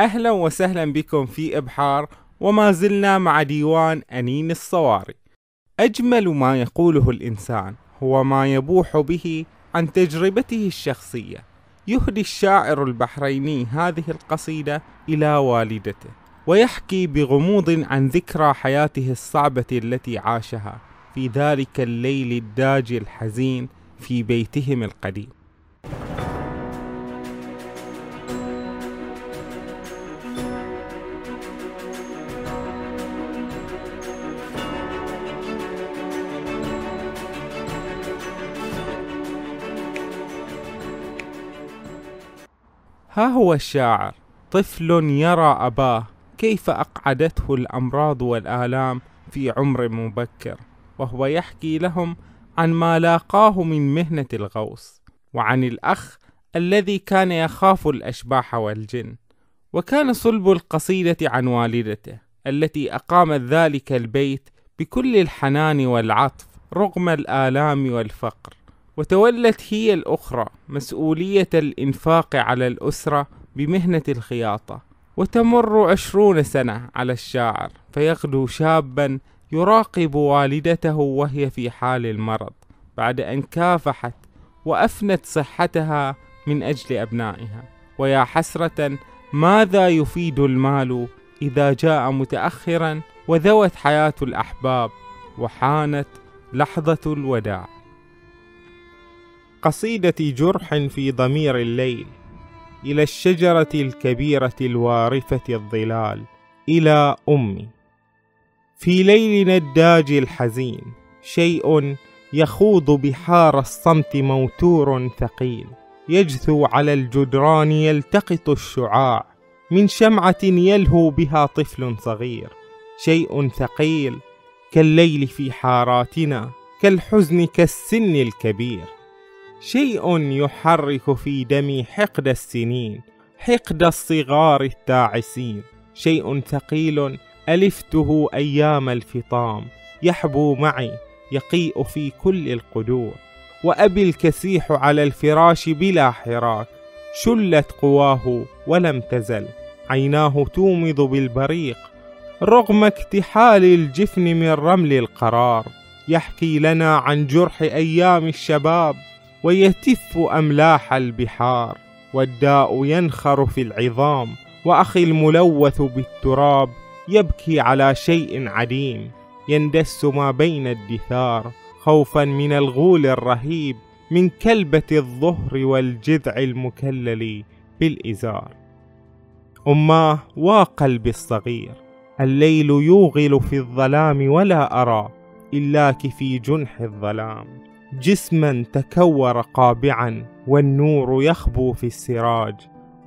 أهلا وسهلا بكم في إبحار وما زلنا مع ديوان أنين الصواري. أجمل ما يقوله الإنسان هو ما يبوح به عن تجربته الشخصية. يهدي الشاعر البحريني هذه القصيدة إلى والدته ويحكي بغموض عن ذكرى حياته الصعبة التي عاشها في ذلك الليل الداجي الحزين في بيتهم القديم. ها هو الشاعر. طفل يرى أباه كيف أقعدته الأمراض والآلام في عمر مبكر وهو يحكي لهم عن ما لاقاه من مهنة الغوص وعن الأخ الذي كان يخاف الأشباح والجن وكان صلب القصيدة عن والدته التي أقامت ذلك البيت بكل الحنان والعطف رغم الآلام والفقر. وتولت هي الأخرى مسؤولية الإنفاق على الأسرة بمهنة الخياطة وتمر عشرون سنة على الشاعر فيغدو شابا يراقب والدته وهي في حال المرض بعد أن كافحت وأفنت صحتها من أجل أبنائها. ويا حسرة ماذا يفيد المال إذا جاء متأخرا وذوت حياة الأحباب وحانت لحظة الوداع؟ قصيدة جرح في ضمير الليل إلى الشجرة الكبيرة الوارفة الظلال إلى أمي. في ليلنا الداجي الحزين شيء يخوض بحار الصمت موتور ثقيل. يجثو على الجدران يلتقط الشعاع من شمعة يلهو بها طفل صغير. شيء ثقيل كالليل في حاراتنا كالحزن كالسن الكبير. شيء يحرك في دمي حقد السنين حقد الصغار التاعسين شيء ثقيل ألفته أيام الفطام. يحبو معي يقيء في كل القدور. وأبي الكسيح على الفراش بلا حراك. شلت قواه ولم تزل. عيناه تومض بالبريق. رغم اكتحال الجفن من رمل القرار. يحكي لنا عن جرح أيام الشباب. ويتف أملاح البحار والداء ينخر في العظام وأخي الملوث بالتراب يبكي على شيء عديم. يندس ما بين الدثار خوفا من الغول الرهيب من كلبة الظهر والجذع المكلل بالإزار. أماه وقلبي الصغير الليل يوغل في الظلام ولا أرى إلاك في جنح الظلام. جسما تكور قابعا والنور يخبو في السراج.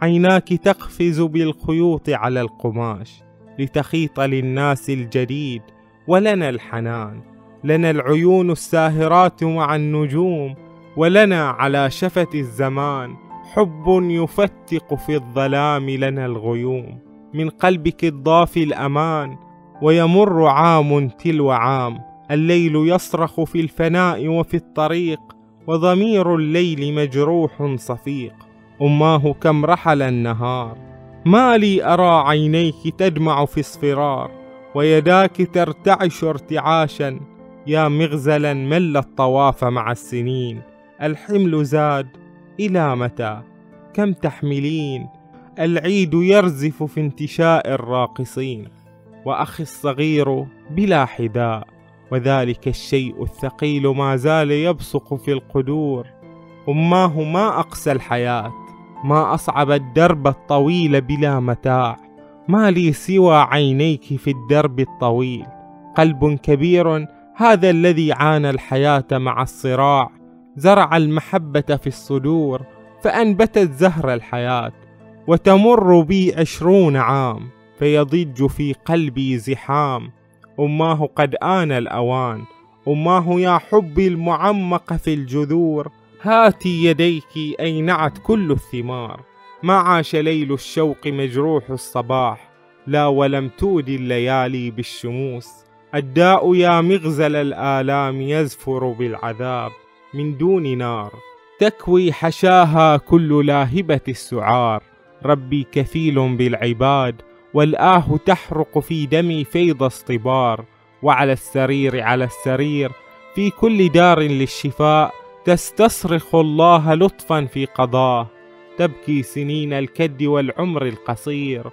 عيناك تقفز بالخيوط على القماش لتخيط للناس الجديد ولنا الحنان. لنا العيون الساهرات مع النجوم ولنا على شفة الزمان. حب يفتق في الظلام لنا الغيوم. من قلبك الضافي الأمان ويمر عام تلو عام. الليل يصرخ في الفناء وفي الطريق وضمير الليل مجروح صفيق. أماه كم رحل النهار ما لي أرى عينيك تدمع في اصفرار. ويداك ترتعش ارتعاشا يا مغزلا مل الطواف مع السنين. الحمل زاد إلى متى؟ كم تحملين؟ العيد يرزف في انتشاء الراقصين. وأخي الصغير بلا حذاء. وذلك الشيء الثقيل ما زال يبصق في القدور. أماه ما أقسى الحياة ما أصعب الدرب الطويل بلا متاع. ما لي سوى عينيك في الدرب الطويل. قلب كبير هذا الذي عانى الحياة مع الصراع. زرع المحبة في الصدور فأنبتت زهر الحياة. وتمر بي عشرون عام فيضج في قلبي زحام. أماه قد آن الأوان. أماه يا حبي المعمق في الجذور. هاتي يديك أينعت كل الثمار. ما عاش ليل الشوق مجروح الصباح. لا ولم تودي الليالي بالشموس. الداء يا مغزل الآلام يزفر بالعذاب. من دون نار. تكوي حشاها كل لاهبة السعار. ربي كفيل بالعباد. والآه تحرق في دمي فيض اصطبار وعلى السرير على السرير في كل دار للشفاء تستصرخ الله لطفا في قضاه تبكي سنين الكد والعمر القصير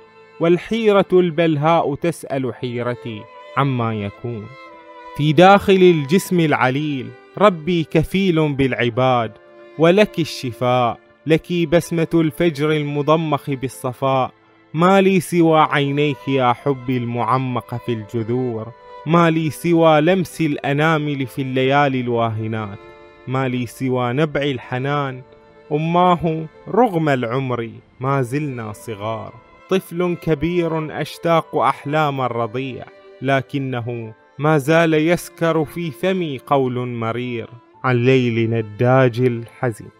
والحيرة البلهاء تسأل حيرتي عما يكون. في داخل الجسم العليل ربي كفيل بالعباد ولك الشفاء لك بسمة الفجر المضمخ بالصفاء. ما لي سوى عينيك يا حبي المعمق في الجذور. ما لي سوى لمس الأنامل في الليالي الواهنات. ما لي سوى نبع الحنان أماه رغم العمر ما زلنا صغار. طفل كبير أشتاق أحلام الرضيع لكنه ما زال يسكر في فمي قول مرير. عن ليل نداج الحزين.